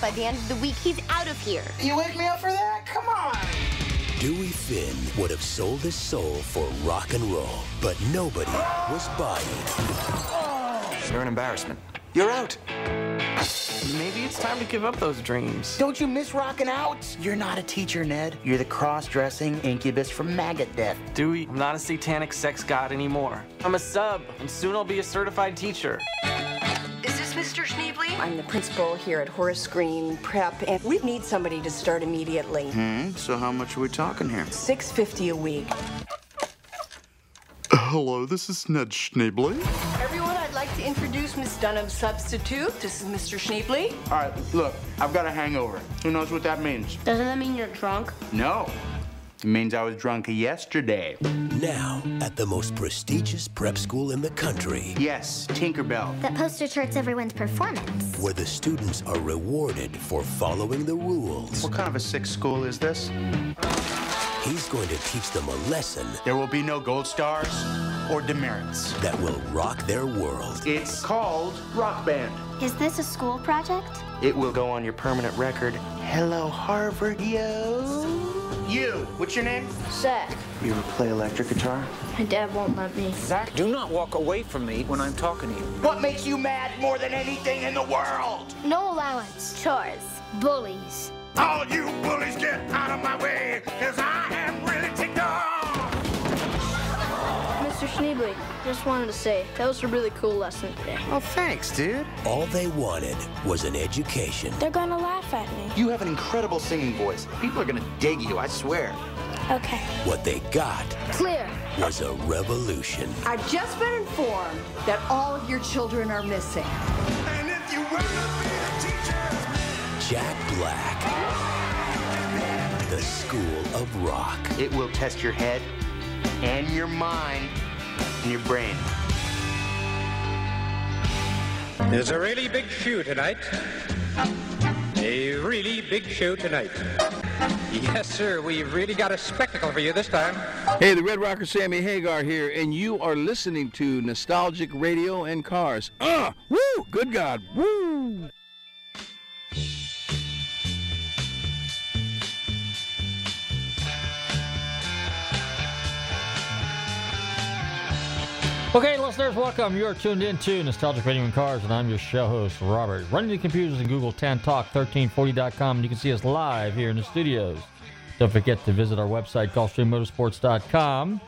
By the end of the week, he's out of here. You wake me up for that? Come on. Dewey Finn would have sold his soul for rock and roll, but nobody was buying. You're an embarrassment. You're out. Maybe it's time to give up those dreams. Don't you miss rocking out? You're not a teacher, Ned. You're the cross-dressing incubus from maggot death. Dewey, I'm not a satanic sex god anymore. I'm a sub, and soon I'll be a certified teacher. Is this Mr. Schneebly? I'm the principal here at Horace Green Prep, and we need somebody to start immediately. Hmm, so how much are we talking here? Six fifty a week. Hello, this is Ned Schneebly. Everyone, I'd like to introduce Miss Dunham's substitute. This is Mr. Schneebly. All right, look, I've got a hangover. Who knows what that means? Doesn't that mean you're drunk? No. It means I was drunk yesterday. Now, at the most prestigious prep school in the country, Yes, Tinkerbell. That poster charts everyone's performance. where the students are rewarded for following the rules, What kind of a sick school is this? he's going to teach them a lesson There will be no gold stars or demerits. that will rock their world. It's called Rock Band. Is this a school project? It will go on your permanent record. Hello, Harvard, yo. You, what's your name? Zach. You ever play electric guitar? My dad won't let me. Zach, do not walk away from me when I'm talking to you. What makes you mad more than anything in the world? No allowance. Chores. Bullies. All you bullies get out of my way, cause I am Mr. Schneebly, just wanted to say, that was a really cool lesson today. Oh, thanks, dude. All they wanted was an education. They're gonna laugh at me. You have an incredible singing voice. People are gonna dig you, I swear. Okay. What they got Clear. was a revolution. I've just been informed that all of your children are missing. And if you wanna be a teacher, Jack Black. The School of Rock. It will test your head and your mind and your brain. There's a really big show tonight. A really big show tonight. Yes, sir. We've really got a spectacle for you this time. Hey, the Red Rocker Sammy Hagar here, and you are listening to Nostalgic Radio and Cars. Ah, woo! Good God, woo! Okay, listeners, welcome. You are tuned in to Nostalgic Radio and Cars, and I'm your show host, Robert. Running the computers and Google Tan Talk 1340.com, and you can see us live here in the studios. Don't forget to visit our website, GulfstreamMotorsports.com.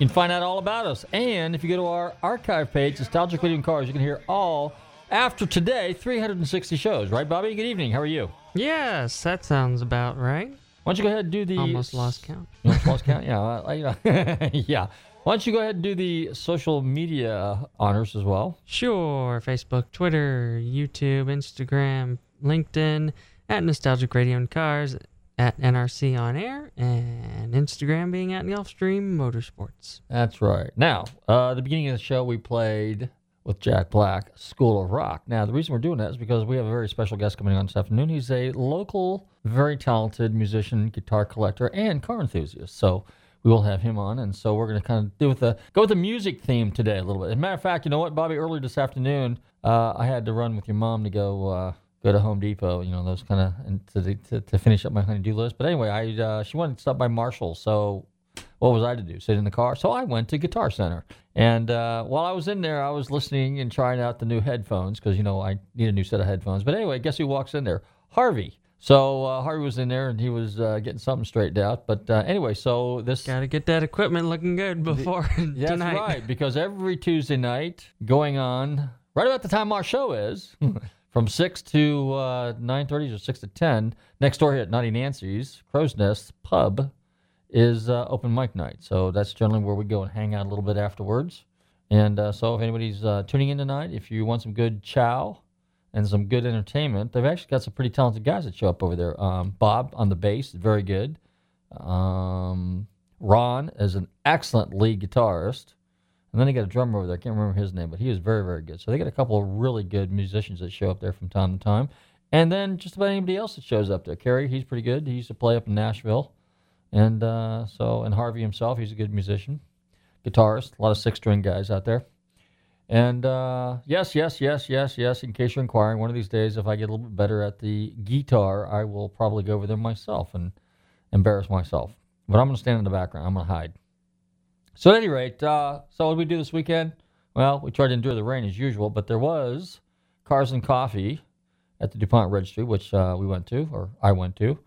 You can find out all about us. And if you go to our archive page, Nostalgic Radio and Cars, you can hear all, after today, 360 shows. Right, Bobby? Good evening. How are you? Yes, that sounds about right. Why don't you go ahead and do the. Almost lost count. Almost lost count? Yeah. I, you know, yeah. Why don't you go ahead and do the social media honors as well? Sure. Facebook, Twitter, YouTube, Instagram, LinkedIn, at Nostalgic Radio and Cars, at NRC On Air, and Instagram being at Gulfstream Motorsports. That's right. Now, uh, the beginning of the show, we played with Jack Black, School of Rock. Now, the reason we're doing that is because we have a very special guest coming on this afternoon. He's a local, very talented musician, guitar collector, and car enthusiast. So we will have him on, and so we're going to kind of do with the go with the music theme today a little bit. As a matter of fact, you know what, Bobby? Earlier this afternoon, uh, I had to run with your mom to go uh, go to Home Depot. You know, those kind of and to, to to finish up my honeydew list. But anyway, I uh, she wanted to stop by Marshall, so what was I to do? Sit in the car? So I went to Guitar Center, and uh, while I was in there, I was listening and trying out the new headphones because you know I need a new set of headphones. But anyway, guess who walks in there? Harvey. So uh, Harvey was in there and he was uh, getting something straightened out. But uh, anyway, so this got to get that equipment looking good before the, tonight. That's right, because every Tuesday night, going on right about the time our show is, from six to uh, nine thirty or six to ten, next door here at Naughty Nancy's Crow's Nest Pub is uh, open mic night. So that's generally where we go and hang out a little bit afterwards. And uh, so if anybody's tuning in tonight, if you want some good chow and some good entertainment. They've actually got some pretty talented guys that show up over there. Um, Bob on the bass, very good. Um, Ron is an excellent lead guitarist. And then they got a drummer over there. I can't remember his name, but he is very, very good. So they got a couple of really good musicians that show up there from time to time. And then just about anybody else that shows up there. Kerry, he's pretty good. He used to play up in Nashville. And uh, so, and Harvey himself, he's a good musician, guitarist. A lot of six string guys out there. And uh, yes, yes, yes, yes, yes. In case you're inquiring, one of these days, if I get a little bit better at the guitar, I will probably go over there myself and embarrass myself. But I'm going to stand in the background. I'm going to hide. So at any rate, uh, so what did we do this weekend? Well, we tried to endure the rain as usual, but there was Cars and Coffee at the DuPont Registry, which uh, we went to, or I went to,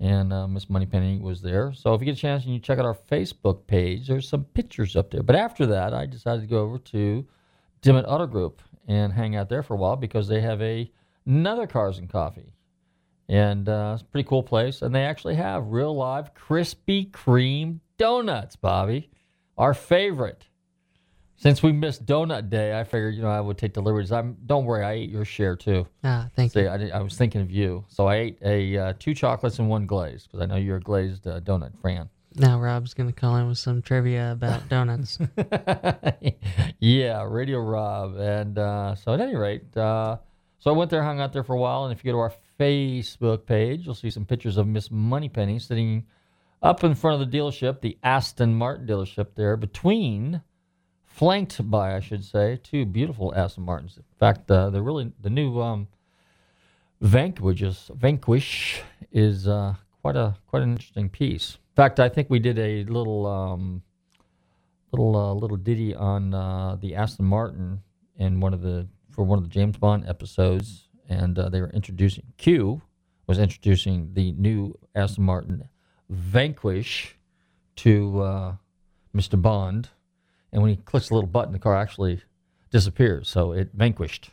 and uh, Miss Moneypenny was there. So if you get a chance and you check out our Facebook page, there's some pictures up there. But after that, I decided to go over to Dimmitt Auto Group and hang out there for a while because they have a another Cars and Coffee, and uh, it's a pretty cool place. And they actually have real live Krispy Kreme donuts, Bobby, our favorite. Since we missed Donut Day, I figured you know I would take deliveries. I'm don't worry, I ate your share too. Ah, thank See, you. I, I was thinking of you, so I ate a uh, two chocolates and one glaze because I know you're a glazed uh, donut fan. Now Rob's gonna call in with some trivia about donuts. yeah, Radio Rob. And uh, so at any rate, uh, so I went there, hung out there for a while. And if you go to our Facebook page, you'll see some pictures of Miss Moneypenny sitting up in front of the dealership, the Aston Martin dealership there, between, flanked by, I should say, two beautiful Aston Martins. In fact, uh, they're really, the new um, Vanquish, is, Vanquish is uh, quite a quite an interesting piece. In fact, I think we did a little um, little uh, little ditty on uh, the Aston Martin in one of the for one of the James Bond episodes, and uh, they were introducing Q was introducing the new Aston Martin Vanquish to uh, Mr. Bond, and when he clicks the little button, the car actually disappears. So it vanquished.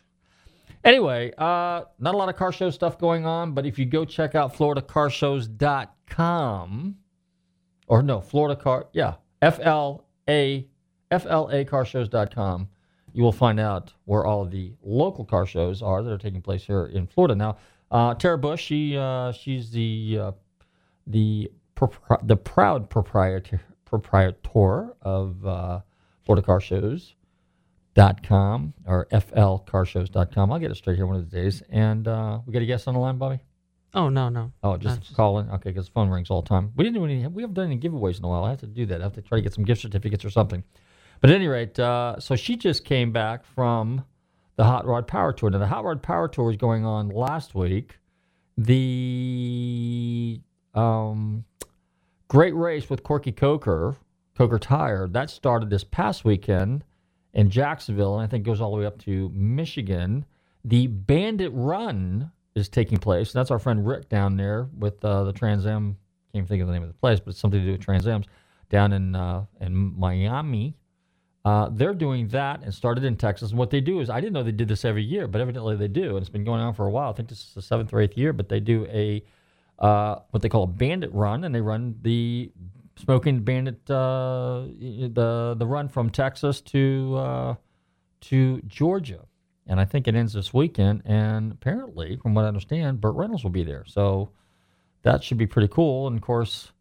Anyway, uh, not a lot of car show stuff going on, but if you go check out FloridaCarshows.com, or no, Florida Car, yeah, F L A F L A carshows.com, you will find out where all the local car shows are that are taking place here in Florida. Now, uh, Tara Bush, she uh, she's the uh, the propri- the proud proprietor proprietor of uh, Florida Car Shows dot com or flcarshows.com. I'll get it straight here one of the days. And uh, we got a guest on the line, Bobby? Oh no no. Oh, just, That's- call in. Okay, because the phone rings all the time. We didn't do any. We haven't done any giveaways in a while. I have to do that. I have to try to get some gift certificates or something. But at any rate, uh, so she just came back from the Hot Rod Power Tour. Now the Hot Rod Power Tour was going on last week. The um, Great Race with Corky Coker, Coker Tire, that started this past weekend in Jacksonville, and I think goes all the way up to Michigan. The Bandit Run is taking place. That's our friend Rick down there with uh, the Trans Am. Can't even think of the name of the place, but it's something to do with Trans Am's down in uh, in Miami. Uh, they're doing that and started in Texas. And what they do is, I didn't know they did this every year, but evidently they do, and it's been going on for a while. I think this is the seventh or eighth year, but they do a uh, what they call a bandit run, and they run the smoking bandit uh, the the run from Texas to uh, to Georgia, and I think it ends this weekend. And apparently, from what I understand, Burt Reynolds will be there, so that should be pretty cool. And of course,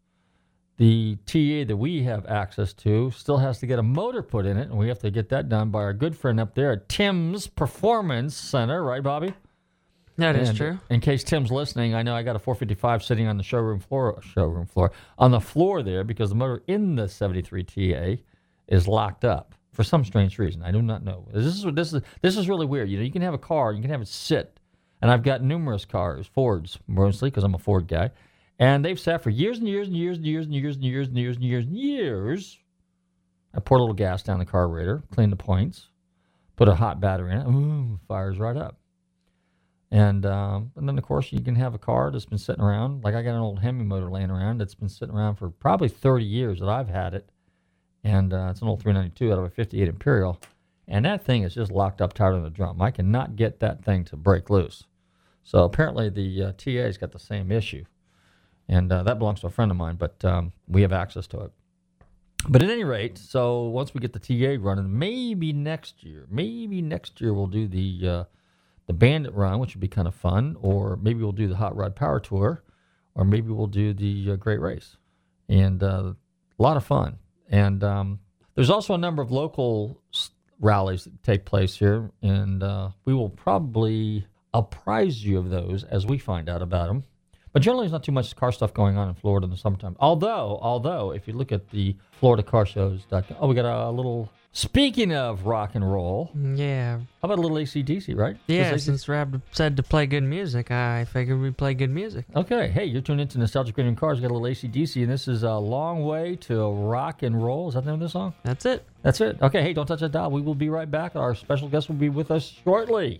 the TA that we have access to still has to get a motor put in it, and we have to get that done by our good friend up there at Tim's Performance Center, right, Bobby? That is And true. In case Tim's listening, I know I got a 455 sitting on the showroom floor, showroom floor on the floor there because the motor in the 73 TA is locked up for some strange reason. I do not know. This is this is this is really weird. You know, you can have a car, you can have it sit, and I've got numerous cars, Fords mostly because I'm a Ford guy, and they've sat for years and years and years and years and years and years and years and years and years. I pour a little gas down the carburetor, clean the points, put a hot battery in it, ooh, fires right up. And um, and then of course you can have a car that's been sitting around. Like I got an old Hemi motor laying around that's been sitting around for probably 30 years that I've had it, and uh, it's an old 392 out of a 58 Imperial, and that thing is just locked up tighter than a drum. I cannot get that thing to break loose. So apparently the uh, TA's got the same issue, and uh, that belongs to a friend of mine, but um, we have access to it. But at any rate, so once we get the TA running, maybe next year, maybe next year we'll do the uh, the Bandit Run, which would be kind of fun, or maybe we'll do the Hot Rod Power Tour, or maybe we'll do the uh, Great Race, and uh, a lot of fun. And um, there's also a number of local rallies that take place here, and uh, we will probably apprise you of those as we find out about them. But generally, there's not too much car stuff going on in Florida in the summertime. Although, although, if you look at the FloridaCarShows.com, oh, we got a little. Speaking of rock and roll, mm, Yeah. how about a little ACDC, right? Yeah, since Rab said to play good music, I figured we'd play good music. Okay, hey, you're tuned into Nostalgic Radio Cars. We got a little ACDC, and this is a long way to rock and roll. Is that the name of the song? That's it. That's it. Okay, hey, don't touch that dial. We will be right back. Our special guest will be with us shortly.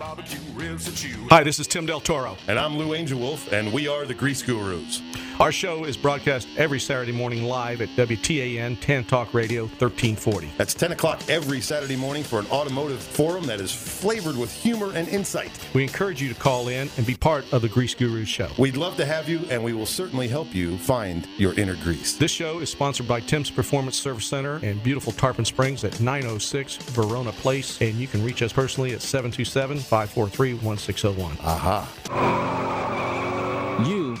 Hi, this is Tim Del Toro. And I'm Lou Angel Wolf, and we are the Grease Gurus. Our show is broadcast every Saturday morning live at WTAN Tan Talk Radio 1340. That's 10 o'clock every Saturday morning for an automotive forum that is flavored with humor and insight. We encourage you to call in and be part of the Grease Guru Show. We'd love to have you, and we will certainly help you find your inner grease. This show is sponsored by Tim's Performance Service Center in beautiful Tarpon Springs at 906 Verona Place, and you can reach us personally at 727 543 1601. Aha.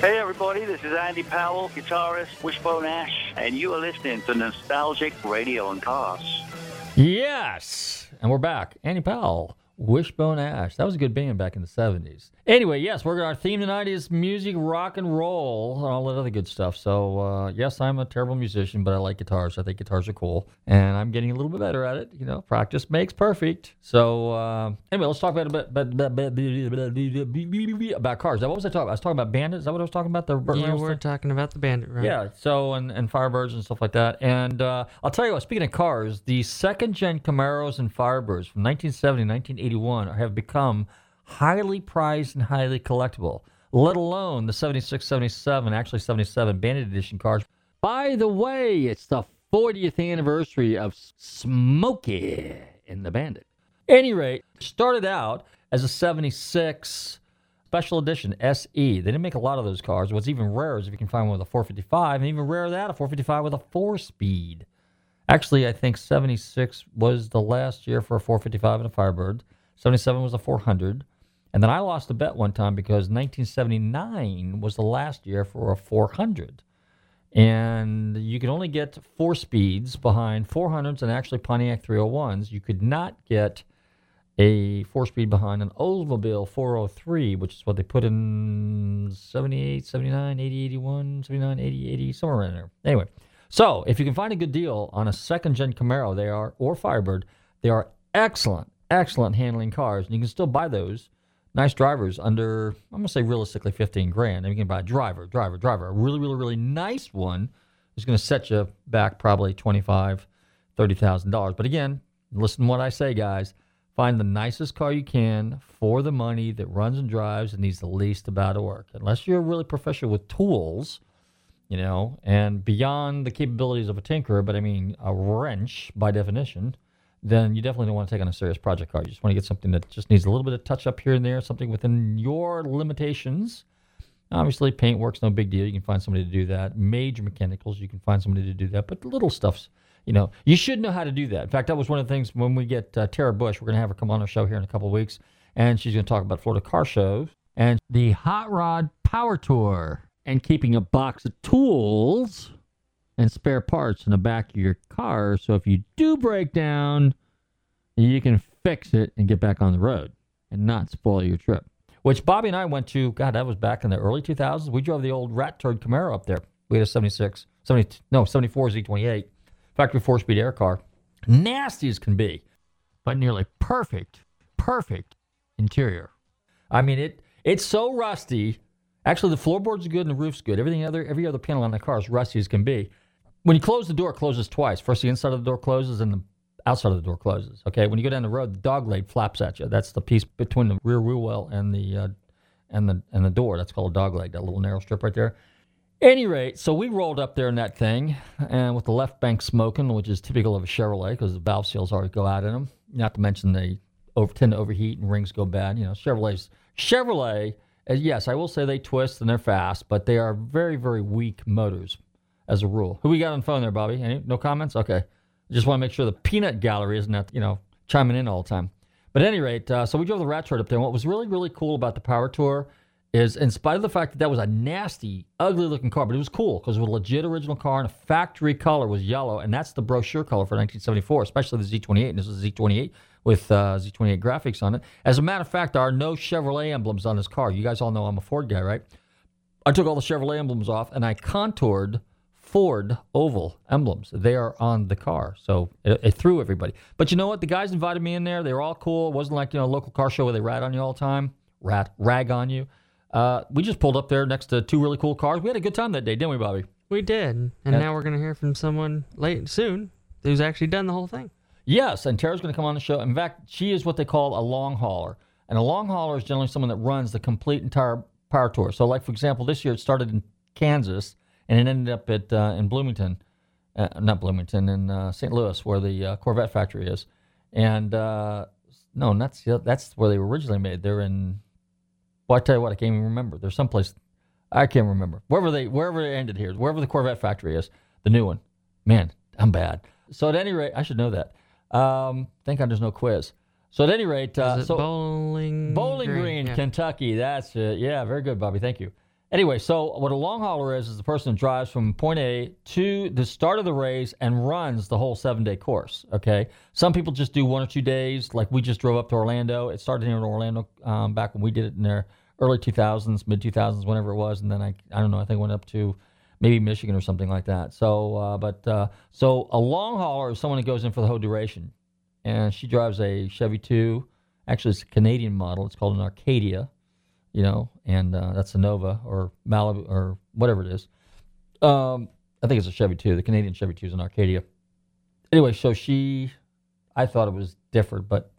Hey everybody, this is Andy Powell, guitarist, Wishbone Ash, and you are listening to Nostalgic Radio and Cars. Yes, and we're back. Andy Powell, Wishbone Ash. That was a good band back in the '70s. Anyway, yes, we're our theme tonight is music, rock and roll, and all that other good stuff. So, uh, yes, I'm a terrible musician, but I like guitars. I think guitars are cool, and I'm getting a little bit better at it. You know, practice makes perfect. So, uh, anyway, let's talk about a bit about, about cars. Now, what was I talking about? I was talking about Bandit. Is that what I was talking about? The Burt You were thing? talking about the Bandit, right? Yeah. So and and Firebirds and stuff like that. And uh, I'll tell you what. Speaking of cars, the second gen Camaros and Firebirds from 1970 1981 have become highly prized and highly collectible. Let alone the 76, 77, actually 77 Bandit Edition cars. By the way, it's the 40th anniversary of Smokey and the Bandit. Any rate, started out as a 76 special edition SE. They didn't make a lot of those cars. What's even rarer is if you can find one with a 455, and even rarer that, a 455 with a four speed. Actually, I think 76 was the last year for a 455 and a Firebird. 77 was a 400. And then I lost a bet one time because 1979 was the last year for a 400. And you could only get four speeds behind 400s and actually Pontiac 301s. You could not get a four speed behind an Oldsmobile 403, which is what they put in 78, 79, 80, 81, 79, 80, 80, somewhere around there. Anyway, so if you can find a good deal on a second gen Camaro, they are, or Firebird, they are excellent, excellent handling cars. And you can still buy those nice drivers under, I'm to say realistically 15 grand. And you can buy a driver, driver, driver. A really, really, really nice one is to set you back probably 25 $30,000. But again, listen to what I say, guys. Find the nicest car you can for the money that runs and drives and needs the least amount of work. Unless you're really professional with tools, you know, and beyond the capabilities of a tinkerer, but I mean a wrench by definition, then you definitely don't want to take on a serious project car. You just want to get something that just needs a little bit of touch up here and there, something within your limitations. Obviously, paint work's no big deal. You can find somebody to do that. Major mechanicals, you can find somebody to do that. But little stuff's, you know, you should know how to do that. In fact, that was one of the things when we get uh, Tara Bush, we're going to have her come on our show here in a couple of weeks, and she's going to talk about Florida car shows and the Hot Rod Power Tour and keeping a box of tools and spare parts in the back of your car. So if you do break down, you can fix it and get back on the road and not spoil your trip. Which Bobby and I went to, God, that was back in the early 2000s. We drove the old rat turd Camaro up there. We had a 76, 70, no, 74 Z28, factory four speed air car. Nasty as can be, but nearly perfect, perfect interior. I mean, it it's so rusty. Actually, the floorboards are good and the roof's good. Everything other every other panel on the car is rusty as can be. When you close the door, it closes twice. First, the inside of the door closes and the outside of the door closes. Okay, when you go down the road, the dog leg flaps at you. That's the piece between the rear wheel well and the uh, and the and the door. That's called a dog leg. That little narrow strip right there. Any rate, so we rolled up there in that thing, and with the left bank smoking, which is typical of a Chevrolet because the valve seals always go out in them. Not to mention they over, tend to overheat and rings go bad. You know, Chevrolets. Chevrolet, uh, yes, I will say they twist and they're fast, but they are very, very weak motors as a rule. Who we got on the phone there, Bobby? Any, no comments? Okay. Just want to make sure the peanut gallery isn't that, you know, chiming in all the time. But at any rate, uh, so we drove the rat turd up there. And what was really, really cool about the Power Tour is, in spite of the fact that that was a nasty, ugly looking car, but it was cool because it was a legit original car and a factory color was yellow. And that's the brochure color for 1974, especially the Z28. And this is Z28 with uh, Z28 graphics on it. As a matter of fact, there are no Chevrolet emblems on this car. You guys all know I'm a Ford guy, right? I took all the Chevrolet emblems off and I contoured Ford oval emblems. They are on the car, so it, it threw everybody. But you know what? The guys invited me in there. They were all cool. It wasn't like you know a local car show where they rat on you all the time, rat rag on you. Uh, we just pulled up there next to two really cool cars. We had a good time that day, didn't we, Bobby? We did, and Yeah. now we're gonna hear from someone late soon who's actually done the whole thing. Yes, and Tara's going to come on the show. In fact, she is what they call a long hauler. And a long hauler is generally someone that runs the complete entire power tour. So, like, for example, this year it started in Kansas and it ended up at uh, in Bloomington, uh, not Bloomington, in uh, St. Louis, where the uh, Corvette factory is. And uh, no, that's that's where they were originally made. They're in. Well, I tell you what, I can't even remember. There's someplace I can't remember wherever they wherever it ended here, wherever the Corvette factory is, the new one. Man, I'm bad. So at any rate, I should know that. Um, thank God there's no quiz. So at any rate, uh, so Bowling Bowling Green, Green? Yeah. Kentucky. That's it. Yeah, very good, Bobby. Thank you. Anyway, so what a long hauler is is the person who drives from point A to the start of the race and runs the whole seven day course. Okay, some people just do one or two days. Like we just drove up to Orlando. It started here in Orlando um, back when we did it in their early 2000s, mid 2000s, whenever it was, and then I I don't know. I think went up to maybe Michigan or something like that. So, uh, but uh, so a long hauler is someone who goes in for the whole duration, and she drives a Chevy 2. Actually, it's a Canadian model. It's called an Arcadia, you know, and uh, that's a Nova or Malibu or whatever it is. Um, I think it's a Chevy too. The Canadian Chevy 2 is an Arcadia. Anyway, so she, I thought it was different, but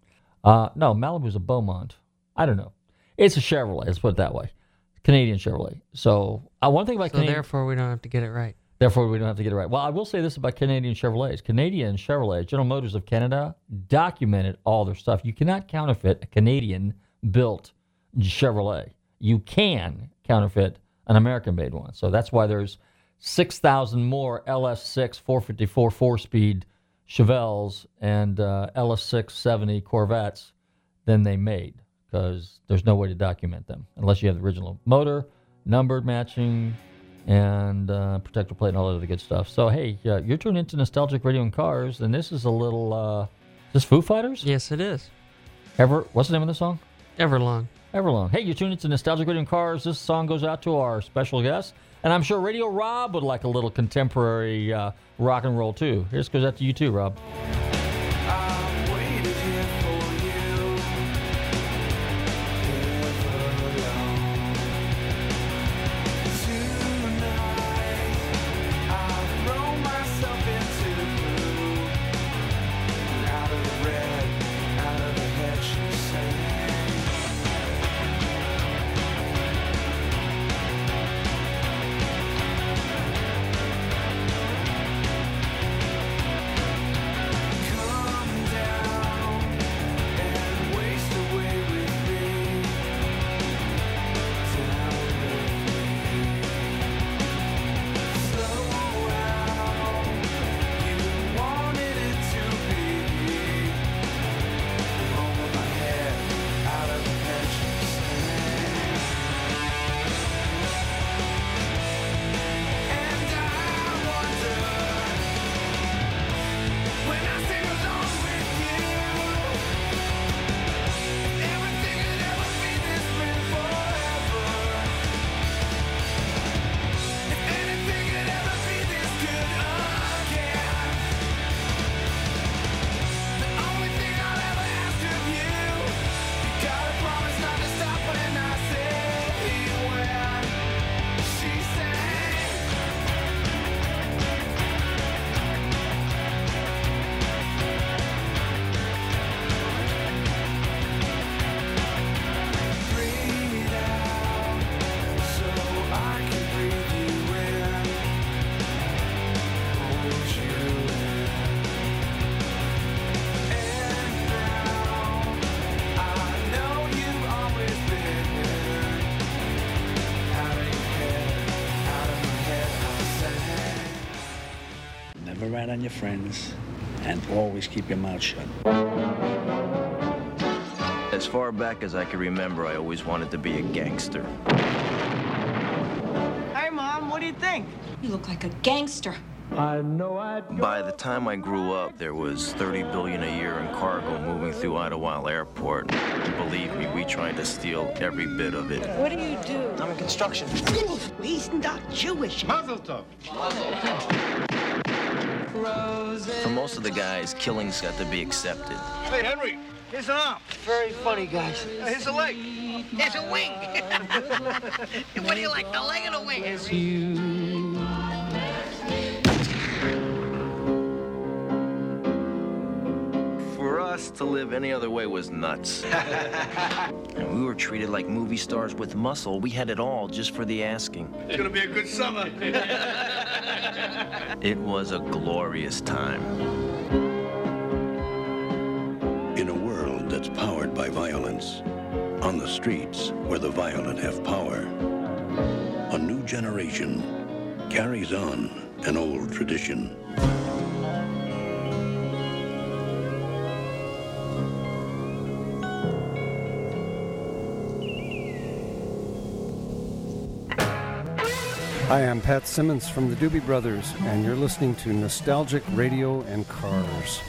uh, no, Malibu's a Beaumont. I don't know. It's a Chevrolet. Let's put it that way. Canadian Chevrolet. So uh, one thing about So Canadian, therefore, we don't have to get it right. Therefore, we don't have to get it right. Well, I will say this about Canadian Chevrolets. Canadian Chevrolet, General Motors of Canada, documented all their stuff. You cannot counterfeit a Canadian built Chevrolet. You can counterfeit an American made one. So that's why there's 6,000 more LS6 454 four speed Chevelles and uh, LS6 70 Corvettes than they made because there's no way to document them unless you have the original motor, numbered matching, and uh, protector plate and all that other good stuff. So hey, uh, you're tuned into Nostalgic Radio and Cars, and this is a little. Uh, is this Foo Fighters? Yes, it is. Ever? What's the name of the song? Everlong. Everlong. Hey, you're tuned into Nostalgic Radio and Cars. This song goes out to our special guest, and I'm sure Radio Rob would like a little contemporary uh, rock and roll too. Here's goes out to you too, Rob. Never on your friends, and always keep your mouth shut. As far back as I can remember, I always wanted to be a gangster. Hey, Mom, what do you think? You look like a gangster. I know I'd By the time I grew up, there was 30 billion a year in cargo moving through Idlewild Airport. Believe me, we tried to steal every bit of it. What do you do? I'm in construction. He's not Jewish. Mazel tov. For most of the guys, killings got to be accepted. Hey, Henry, here's an arm. Very funny, guys. Uh, here's a leg. Here's a wing. what do you like, the leg or the wing? For us to live any other way was nuts. and we were treated like movie stars with muscle. We had it all just for the asking. It's gonna be a good summer. It was a glorious time. In a world that's powered by violence, on the streets where the violent have power, a new generation carries on an old tradition. Hi, I'm Pat Simmons from the Doobie Brothers, and you're listening to Nostalgic Radio and Cars.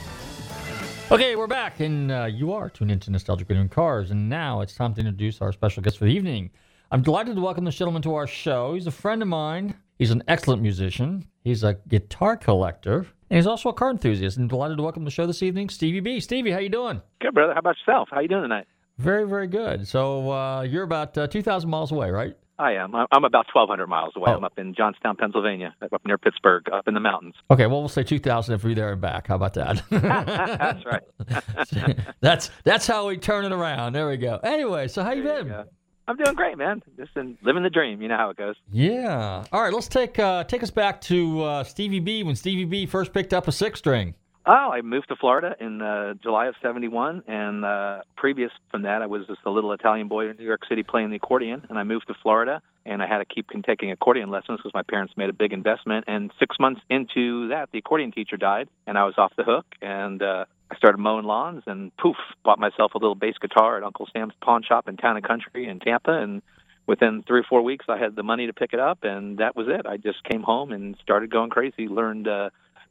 Okay, we're back, and uh, you are tuned into Nostalgic Radio and Cars, and now it's time to introduce our special guest for the evening. I'm delighted to welcome this gentleman to our show. He's a friend of mine. He's an excellent musician. He's a guitar collector, and he's also a car enthusiast. And delighted to welcome to the show this evening, Stevie B. Stevie, how you doing? Good, brother. How about yourself? How you doing tonight? Very, very good. So uh, you're about uh, 2,000 miles away, right? I am. I'm about 1,200 miles away. Oh. I'm up in Johnstown, Pennsylvania, up near Pittsburgh, up in the mountains. Okay, well, we'll say 2,000 if we're there and back. How about that? That's right. that's that's how we turn it around. There we go. Anyway, so how you been? I'm doing great, man. Just been living the dream. You know how it goes. Yeah. All right, let's take uh, take us back to uh, Stevie B when Stevie B first picked up a six string. Oh, I moved to Florida in uh, July of '71, and uh, previous from that, I was just a little Italian boy in New York City playing the accordion. And I moved to Florida, and I had to keep taking accordion lessons because my parents made a big investment. And six months into that, the accordion teacher died, and I was off the hook. And uh, I started mowing lawns, and poof, bought myself a little bass guitar at Uncle Sam's pawn shop in Town and Country in Tampa, and within three or four weeks, I had the money to pick it up, and that was it. I just came home and started going crazy. Learned uh,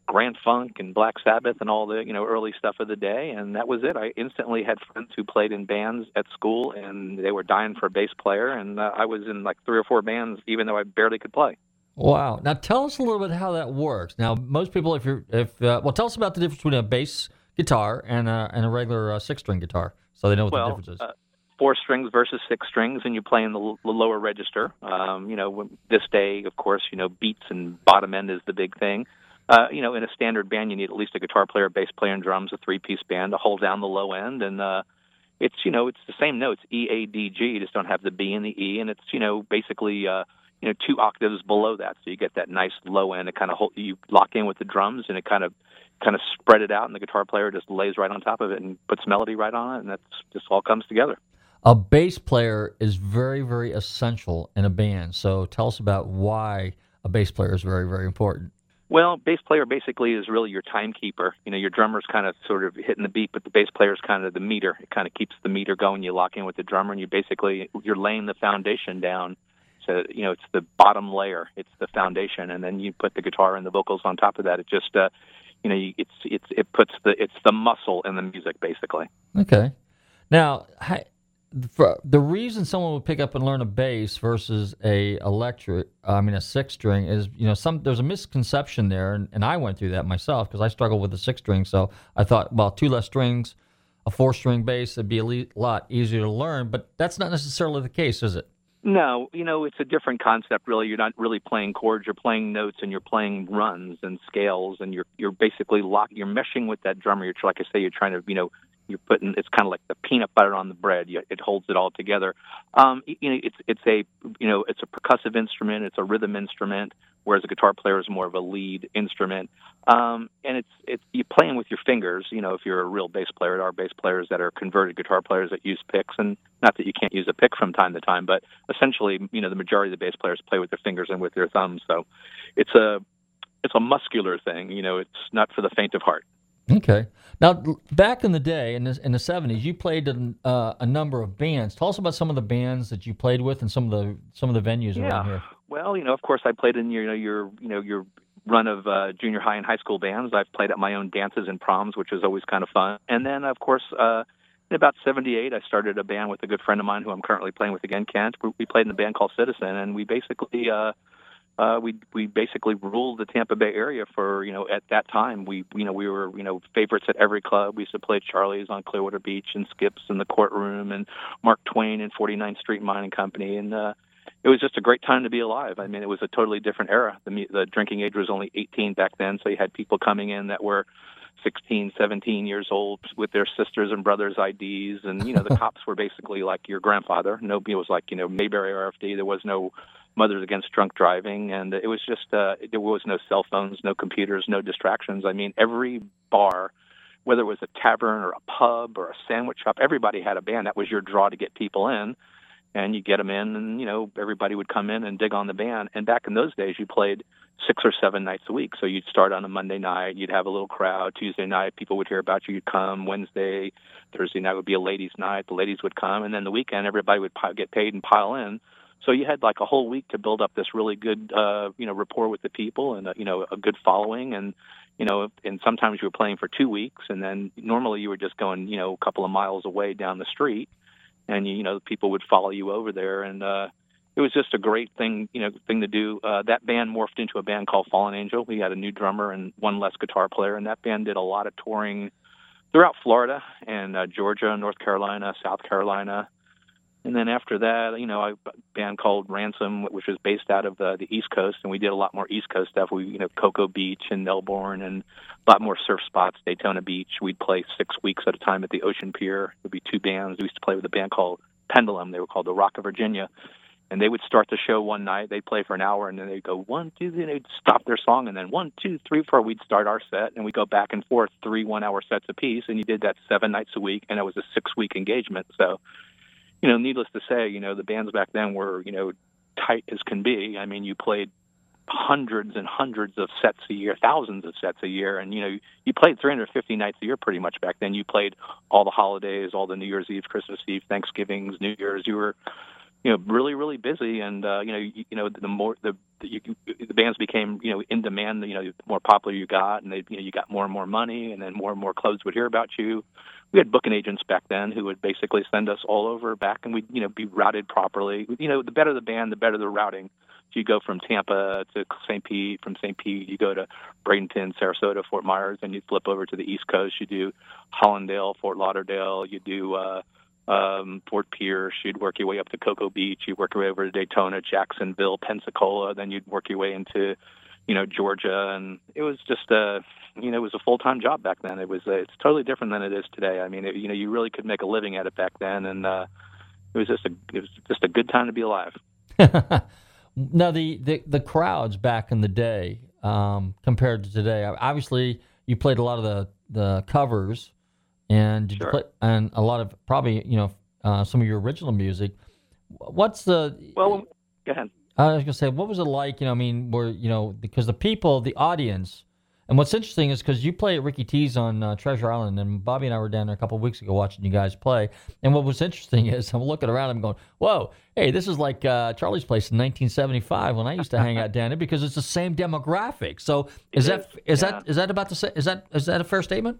Grand Funk and Black Sabbath and all the you know early stuff of the day, and that was it. I instantly had friends who played in bands at school, and they were dying for a bass player, and uh, I was in like three or four bands, even though I barely could play. Wow. Now tell us a little bit how that works. Now most people, if you're if uh, well, tell us about the difference between a bass guitar and a and a regular uh, six string guitar, so they know what well, the difference is. Uh, four strings versus six strings, and you play in the, l- the lower register. Um, you know, this day, of course, you know, beats and bottom end is the big thing. Uh, you know, in a standard band, you need at least a guitar player, bass player, and drums, a three-piece band to hold down the low end, and uh, it's you know, it's the same notes, E, A, D, G. You just don't have the B and the E, and it's you know, basically. Uh, you know, two octaves below that, so you get that nice low end. It kind of hold, you lock in with the drums, and it kind of kind of spread it out, and the guitar player just lays right on top of it and puts melody right on it, and that's just all comes together. A bass player is very, very essential in a band. So tell us about why a bass player is very, very important. Well, bass player basically is really your timekeeper. You know, your drummer's kind of sort of hitting the beat, but the bass player's kind of the meter. It kind of keeps the meter going. You lock in with the drummer, and you basically you're laying the foundation down. So you know, it's the bottom layer. It's the foundation, and then you put the guitar and the vocals on top of that. It just, uh, you know, it's it's it puts the it's the muscle in the music basically. Okay. Now, the reason someone would pick up and learn a bass versus a electric, I mean a six string, is you know some there's a misconception there, and, and I went through that myself because I struggled with the six string. So I thought, well, two less strings, a four string bass, it'd be a le- lot easier to learn. But that's not necessarily the case, is it? No, you know, it's a different concept really. You're not really playing chords, you're playing notes and you're playing runs and scales and you're you're basically lock you're meshing with that drummer. You're like I say, you're trying to, you know, you're putting it's kind of like the peanut butter on the bread. You, it holds it all together. Um, you know, it's it's a you know it's a percussive instrument. It's a rhythm instrument, whereas a guitar player is more of a lead instrument. Um, and it's it's you're playing with your fingers. You know, if you're a real bass player, there are bass players that are converted guitar players that use picks, and not that you can't use a pick from time to time, but essentially, you know, the majority of the bass players play with their fingers and with their thumbs. So, it's a it's a muscular thing. You know, it's not for the faint of heart. Okay. Now, back in the day, in the in the seventies, you played in uh, a number of bands. Tell us about some of the bands that you played with and some of the some of the venues around here. Well, you know, of course, I played in your, you know, your, you know, your run of uh, junior high and high school bands. I've played at my own dances and proms, which is always kind of fun. And then, of course, uh, in about '78, I started a band with a good friend of mine who I'm currently playing with again, Kent. We- We played in a band called Citizen, and we basically. Uh, uh, we we basically ruled the Tampa Bay area for you know at that time we you know we were you know favorites at every club. We used to play Charlie's on Clearwater Beach and Skips in the courtroom and Mark Twain and 49th Street Mining Company and uh, it was just a great time to be alive. I mean it was a totally different era. The the drinking age was only 18 back then, so you had people coming in that were 16, 17 years old with their sisters and brothers' IDs, and you know the cops were basically like your grandfather. Nobody was like you know Mayberry RFD. There was no Mothers Against Drunk Driving, and it was just uh, there was no cell phones, no computers, no distractions. I mean, every bar, whether it was a tavern or a pub or a sandwich shop, everybody had a band. That was your draw to get people in, and you get them in, and you know everybody would come in and dig on the band. And back in those days, you played six or seven nights a week. So you'd start on a Monday night, you'd have a little crowd. Tuesday night, people would hear about you. You'd come. Wednesday, Thursday night would be a ladies' night. The ladies would come, and then the weekend, everybody would get paid and pile in. So you had like a whole week to build up this really good, uh, you know, rapport with the people and uh, you know a good following, and you know, and sometimes you were playing for two weeks, and then normally you were just going, you know, a couple of miles away down the street, and you, you know, people would follow you over there, and uh, it was just a great thing, you know, thing to do. Uh, that band morphed into a band called Fallen Angel. We had a new drummer and one less guitar player, and that band did a lot of touring throughout Florida and uh, Georgia, North Carolina, South Carolina. And then after that, you know, a band called Ransom, which was based out of the, the East Coast, and we did a lot more East Coast stuff. We, you know, Cocoa Beach and Melbourne, and a lot more surf spots, Daytona Beach. We'd play six weeks at a time at the Ocean Pier. There'd be two bands. We used to play with a band called Pendulum. They were called the Rock of Virginia, and they would start the show one night. They'd play for an hour, and then they'd go one, two, then they'd stop their song, and then one, two, three, four. We'd start our set, and we'd go back and forth, three one-hour sets apiece, and you did that seven nights a week, and it was a six-week engagement. So you know, needless to say, you know, the bands back then were, you know, tight as can be. I mean, you played hundreds and hundreds of sets a year, thousands of sets a year, and you know, you played 350 nights a year pretty much back then. You played all the holidays, all the New Year's Eve, Christmas Eve, Thanksgivings, New Year's. You were, you know, really, really busy, and uh, you know, you, you know, the more the the, you, the bands became, you know, in demand. You know, the more popular you got, and they, you know, you got more and more money, and then more and more clubs would hear about you we had booking agents back then who would basically send us all over back and we'd you know be routed properly you know the better the band the better the routing so you go from tampa to st pete from st pete you go to bradenton sarasota fort myers and you flip over to the east coast you do hallandale fort lauderdale you do uh um fort pierce you'd work your way up to cocoa beach You'd work your way over to daytona jacksonville pensacola then you'd work your way into you know Georgia, and it was just a you know it was a full time job back then. It was uh, it's totally different than it is today. I mean, it, you know, you really could make a living at it back then, and uh, it was just a it was just a good time to be alive. Now the, the the crowds back in the day um, compared to today. Obviously, you played a lot of the, the covers, and did you play, and a lot of probably you know uh, some of your original music. What's the Well, go ahead. I was gonna say, what was it like? You know, I mean, where you know, because the people, the audience, and what's interesting is because you play at Ricky T's on uh, Treasure Island, and Bobby and I were down there a couple of weeks ago watching you guys play. And what was interesting is I'm looking around, I'm going, "Whoa, hey, this is like uh, Charlie's Place in 1975 when I used to hang out down there because it's the same demographic." So is It that is, is that is that about the sa- is that is that a fair statement?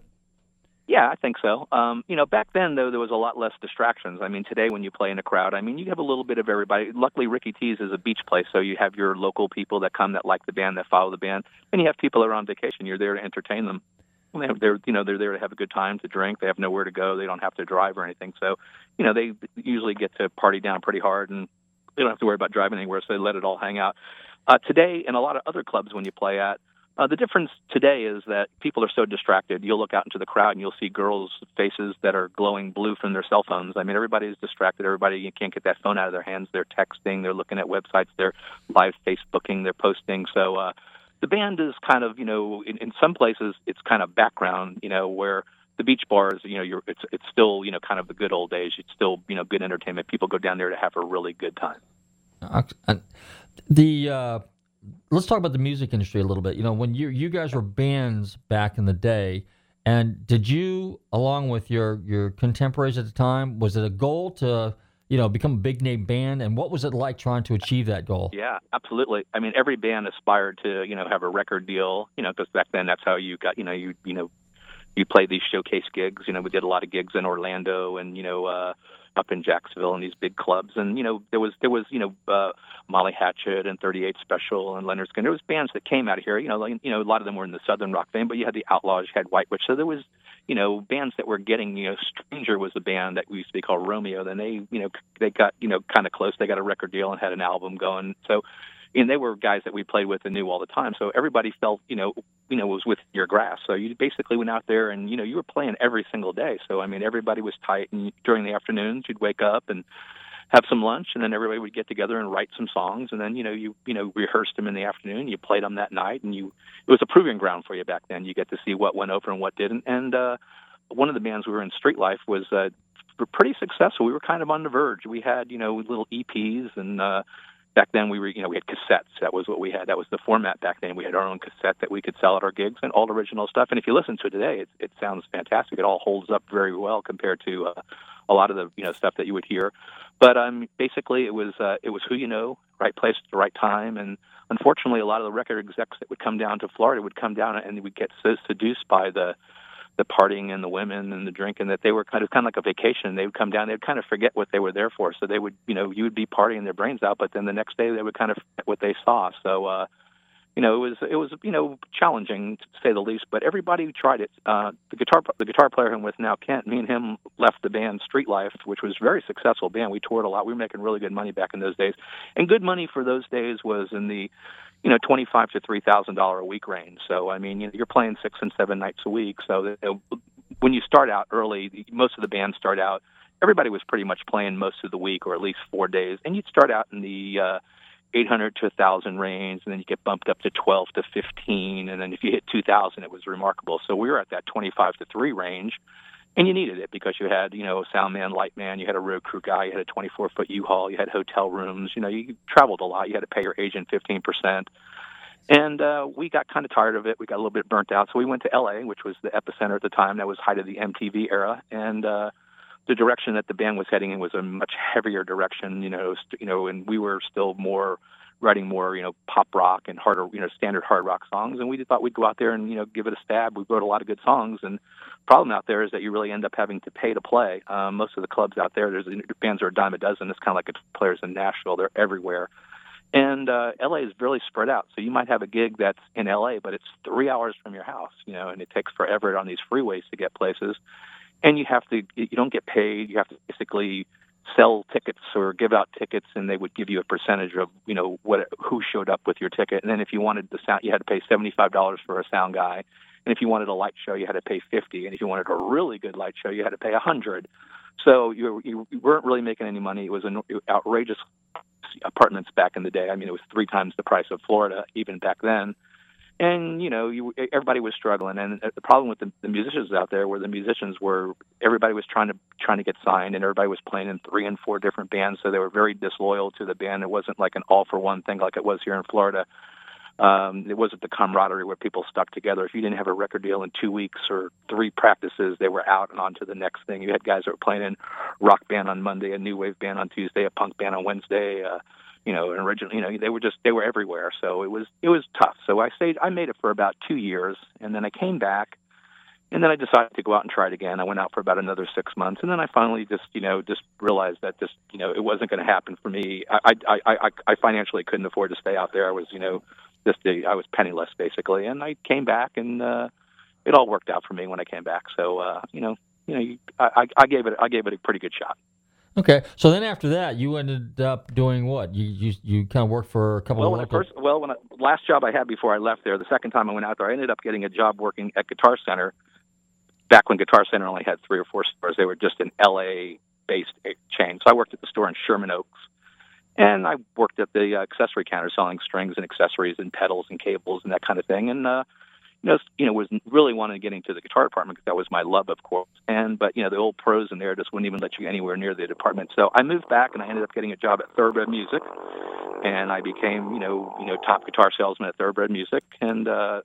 Yeah, I think so. Um, you know, back then though there was a lot less distractions. I mean, today when you play in a crowd, I mean, you have a little bit of everybody. Luckily, Ricky T's is a beach place, so you have your local people that come that like the band, that follow the band, and you have people that are on vacation. You're there to entertain them. They're, they're you know they're there to have a good time to drink. They have nowhere to go. They don't have to drive or anything. So, you know, they usually get to party down pretty hard, and they don't have to worry about driving anywhere. So they let it all hang out. Uh, today, in a lot of other clubs, when you play at, uh, the difference today is that people are so distracted. You'll look out into the crowd and you'll see girls' faces that are glowing blue from their cell phones. I mean, everybody's distracted. Everybody can't get that phone out of their hands. They're texting. They're looking at websites. They're live Facebooking. They're posting. So uh, the band is kind of, you know, in, in some places it's kind of background. You know, where the beach bars, you know, you're it's it's still, you know, kind of the good old days. It's still, you know, good entertainment. People go down there to have a really good time. Uh, the uh, let's talk about the music industry a little bit. You know, when you you guys were bands back in the day, and did you, along with your your contemporaries at the time, was it a goal to you know, become a big name band. And what was it like trying to achieve that goal? Yeah, absolutely. I mean, every band aspired to, you know, have a record deal, you know, because back then that's how you got, you know, you, you know, you play these showcase gigs. You know, we did a lot of gigs in Orlando and, you know, uh, up in Jacksonville and these big clubs. And, you know, there was, there was, you know, uh, Molly Hatchet and 38 Special and Lynyrd Skynyrd. There was bands that came out of here, you know, like, you know, a lot of them were in the Southern rock vein, but you had the Outlaws, you had White Witch. So there was, you know, bands that were getting, you know, Stranger was a band that used to be called Romeo. Then they, you know, they got, you know, kind of close. They got a record deal and had an album going. So, and they were guys that we played with and knew all the time. So everybody felt, you know, you know, was with your grass. So you basically went out there and, you know, you were playing every single day. So I mean, everybody was tight. And during the afternoons, you'd wake up and have some lunch, and then everybody would get together and write some songs. And then, you know, you you know rehearsed them in the afternoon. You played them that night, and you it was a proving ground for you back then. You get to see what went over and what didn't. And uh, one of the bands we were in, Street Life, was. Uh, were pretty successful. We were kind of on the verge. We had, you know, little EPs and uh back then we were you know we had cassettes. That was what we had. That was the format back then. We had our own cassette that we could sell at our gigs and all original stuff. And if you listen to it today it, it sounds fantastic. It all holds up very well compared to uh, a lot of the you know stuff that you would hear. But um basically it was uh, it was who you know right place at the right time. And unfortunately a lot of the record execs that would come down to Florida would come down and would get so seduced by the the partying and the women and the drinking that they were kind of kind of like a vacation. They would come down, they'd kind of forget what they were there for. So they would, you know, you would be partying their brains out, but then the next day they would kind of forget what they saw. So, uh, you know, it was it was you know challenging to say the least. But everybody who tried it. Uh, the guitar the guitar player I'm with now, Kent, me and him left the band Street Life, which was a very successful band. We toured a lot. We were making really good money back in those days, and good money for those days was in the you know, twenty five to three thousand dollar a week range. So I mean, you know, you're playing six and seven nights a week. So when you start out early, most of the bands start out. Everybody was pretty much playing most of the week, or at least four days, and you'd start out in the uh, 800 to 1,000 range, and then you get bumped up to 12 to 15, and then if you hit 2,000, it was remarkable. So we were at that 25 to three range, and you needed it because you had, you know, a sound man, light man, you had a road crew guy, you had a 24 foot U-Haul, you had hotel rooms, you know, you traveled a lot. You had to pay your agent 15 percent. And uh, we got kind of tired of it. We got a little bit burnt out, so we went to LA, which was the epicenter at the time. That was height of the MTV era, and uh, the direction that the band was heading in was a much heavier direction. You know, st- you know, and we were still more writing more, you know, pop rock and harder, you know, standard hard rock songs. And we thought we'd go out there and you know give it a stab. We wrote a lot of good songs, and problem out there is that you really end up having to pay to play. Um, most of the clubs out there, there's bands are a dime a dozen. It's kind of like a players in Nashville. They're everywhere. And uh, LA is really spread out. So you might have a gig that's in LA, but it's three hours from your house, you know, and it takes forever on these freeways to get places. And you have to, you don't get paid. You have to basically sell tickets or give out tickets, and they would give you a percentage of, you know, what who showed up with your ticket. And then if you wanted the sound, you had to pay seventy-five dollars for a sound guy. And if you wanted a light show, you had to pay fifty. And if you wanted a really good light show, you had to pay a hundred. So you, you weren't really making any money. It was an outrageous apartments back in the day. I mean, it was three times the price of Florida even back then. And you know, you, everybody was struggling. And the problem with the, the musicians out there were the musicians were everybody was trying to trying to get signed, and everybody was playing in three and four different bands, so they were very disloyal to the band. It wasn't like an all for one thing like it was here in Florida. Um, it wasn't the camaraderie where people stuck together. If you didn't have a record deal in two weeks or three practices, they were out and on to the next thing. You had guys that were playing in rock band on Monday, a new wave band on Tuesday, a punk band on Wednesday. Uh, you know, and originally, you know, they were just they were everywhere. So it was it was tough. So I stayed. I made it for about two years, and then I came back, and then I decided to go out and try it again. I went out for about another six months, and then I finally just you know just realized that just you know it wasn't going to happen for me. I I I I financially couldn't afford to stay out there. I was you know just a, I was penniless basically, and I came back, and uh, it all worked out for me when I came back. So uh, you know you know I, I gave it I gave it a pretty good shot. Okay, so then after that, you ended up doing what? You you, you kind of worked for a couple well, of when I first, well, when I, last job I had before I left there, the second time I went out there, I ended up getting a job working at Guitar Center. Back when Guitar Center only had three or four stores, they were just an L.A. based chain. So I worked at the store in Sherman Oaks, and I worked at the uh, accessory counter selling strings and accessories and pedals and cables and that kind of thing. And uh, know, you know, was really wanting to get into the guitar department because that was my love, of course. And but you know, the old pros in there just wouldn't even let you anywhere near the department. So I moved back, and I ended up getting a job at Thoroughbred Music, and I became, you know, you know, top guitar salesman at Thoroughbred Music, and uh,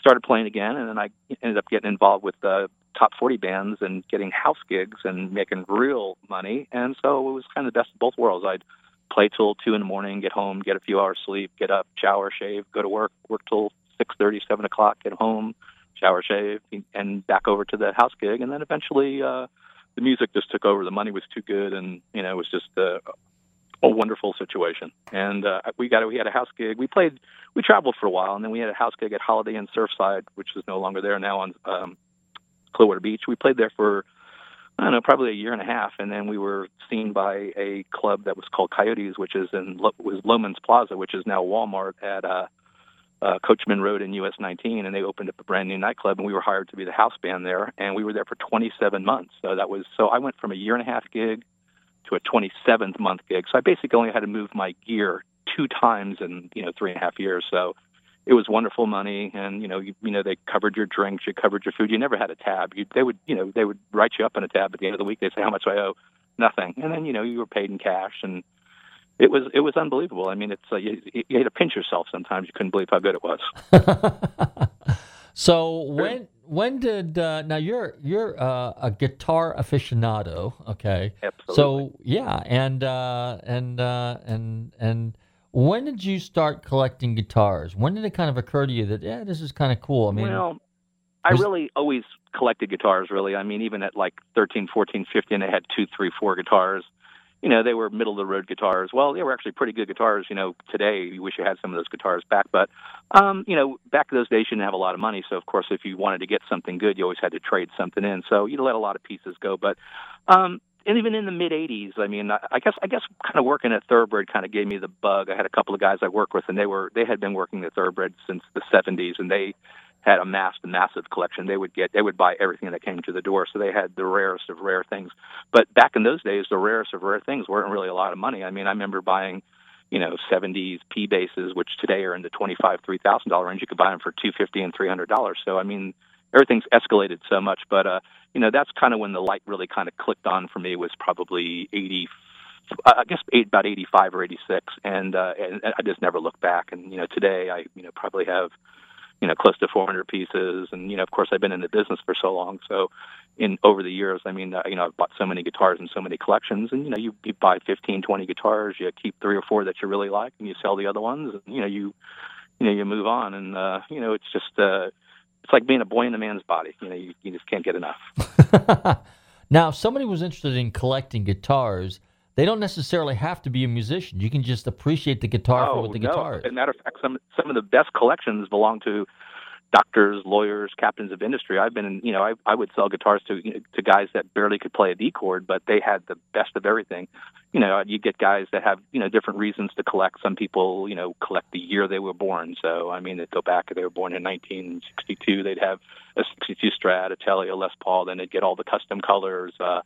started playing again. And then I ended up getting involved with uh, top 40 bands and getting house gigs and making real money. And so it was kind of the best of both worlds. I'd play till two in the morning, get home, get a few hours sleep, get up, shower, shave, go to work, work till six thirty, seven o'clock, get home, shower, shave, and back over to the house gig. And then eventually, uh, the music just took over. The money was too good, and you know, it was just a wonderful situation. And uh, we got we had a house gig. We played, we traveled for a while, and then we had a house gig at Holiday Inn Surfside, which is no longer there now on um, Clearwater Beach. We played there for I don't know, probably a year and a half, and then we were seen by a club that was called Coyotes, which is in was Loehmann's Plaza, which is now Walmart at uh, uh, Coachman Road in US 19, and they opened up a brand new nightclub, and we were hired to be the house band there, and we were there for 27 months. So that was so I went from a year and a half gig to a 27th month gig. So I basically only had to move my gear two times in you know three and a half years. So it was wonderful money, and you know you, you know they covered your drinks, you covered your food. You never had a tab. You, they would you know they would write you up on a tab at the end of the week. They say how much I owe, nothing, and then you know you were paid in cash and. It was it was unbelievable. I mean, it's uh, you, you had to pinch yourself sometimes. You couldn't believe how good it was. So when when did uh, now you're you're uh, a guitar aficionado, okay? Absolutely. So yeah, and uh, and uh, and and when did you start collecting guitars? When did it kind of occur to you that yeah, this is kind of cool? I mean, well, I really always collected guitars. Really, I mean, even at like 13, 14, 15, I had two, three, four guitars. You know, they were middle of the road guitars. Well, they were actually pretty good guitars. You know, today you wish you had some of those guitars back, but um, you know, back in those days you didn't have a lot of money. So of course, if you wanted to get something good, you always had to trade something in. So you let a lot of pieces go. But um, and even in the mid '80s, I mean, I guess I guess kind of working at Thoroughbred kind of gave me the bug. I had a couple of guys I worked with, and they were they had been working at Thoroughbred since the '70s, and they had amassed a massive collection. They would get they would buy everything that came to the door, so they had the rarest of rare things. But back in those days, the rarest of rare things weren't really a lot of money. I mean, I remember buying you know 70s P basses, which today are in the twenty five three thousand dollar range. You could buy them for two fifty and three hundred dollars. So I mean, everything's escalated so much. But uh, you know, that's kind of when the light really kind of clicked on for me. Was probably eighty. I guess eight, about 85 or 86, and, uh, and I just never looked back. And you know, today I you know probably have you know close to 400 pieces, and you know, of course, I've been in the business for so long, so in over the years, I mean, you know, I've bought so many guitars and so many collections, and you know, you, you buy 15, 20 guitars, you keep three or four that you really like, and you sell the other ones, and you know, you you know, you move on, and uh, you know, it's just uh, it's like being a boy in a man's body. You know, you, you just can't get enough. now, if somebody was interested in collecting guitars, they don't necessarily have to be a musician. You can just appreciate the guitar for what the no. guitar is. As a matter of fact, some some of the best collections belong to doctors, lawyers, captains of industry. I've been, in, you know, I, I would sell guitars to you know, to guys that barely could play a D chord, but they had the best of everything. You know, you get guys that have you know different reasons to collect. Some people, you know, collect the year they were born. So I mean, they go back. if They were born in 1962. They'd have a 62 Strat, a Tele, a Les Paul. Then they'd get all the custom colors. Uh,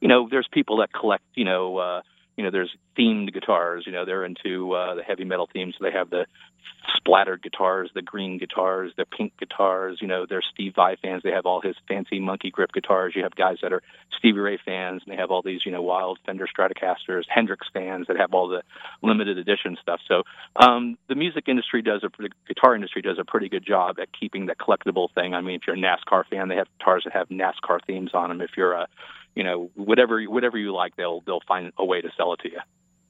you know, there's people that collect, you know, uh, you know, there's themed guitars. You know, they're into uh, the heavy metal themes. So they have the splattered guitars, the green guitars, the pink guitars. You know, they're Steve Vai fans. They have all his fancy monkey grip guitars. You have guys that are Stevie Ray fans, and they have all these, you know, wild Fender Stratocasters. Hendrix fans that have all the limited edition stuff. So um, the music industry does a, the guitar industry does a pretty good job at keeping the collectible thing. I mean, if you're a NASCAR fan, they have guitars that have NASCAR themes on them. If you're a you know, whatever whatever you like, they'll they'll find a way to sell it to you.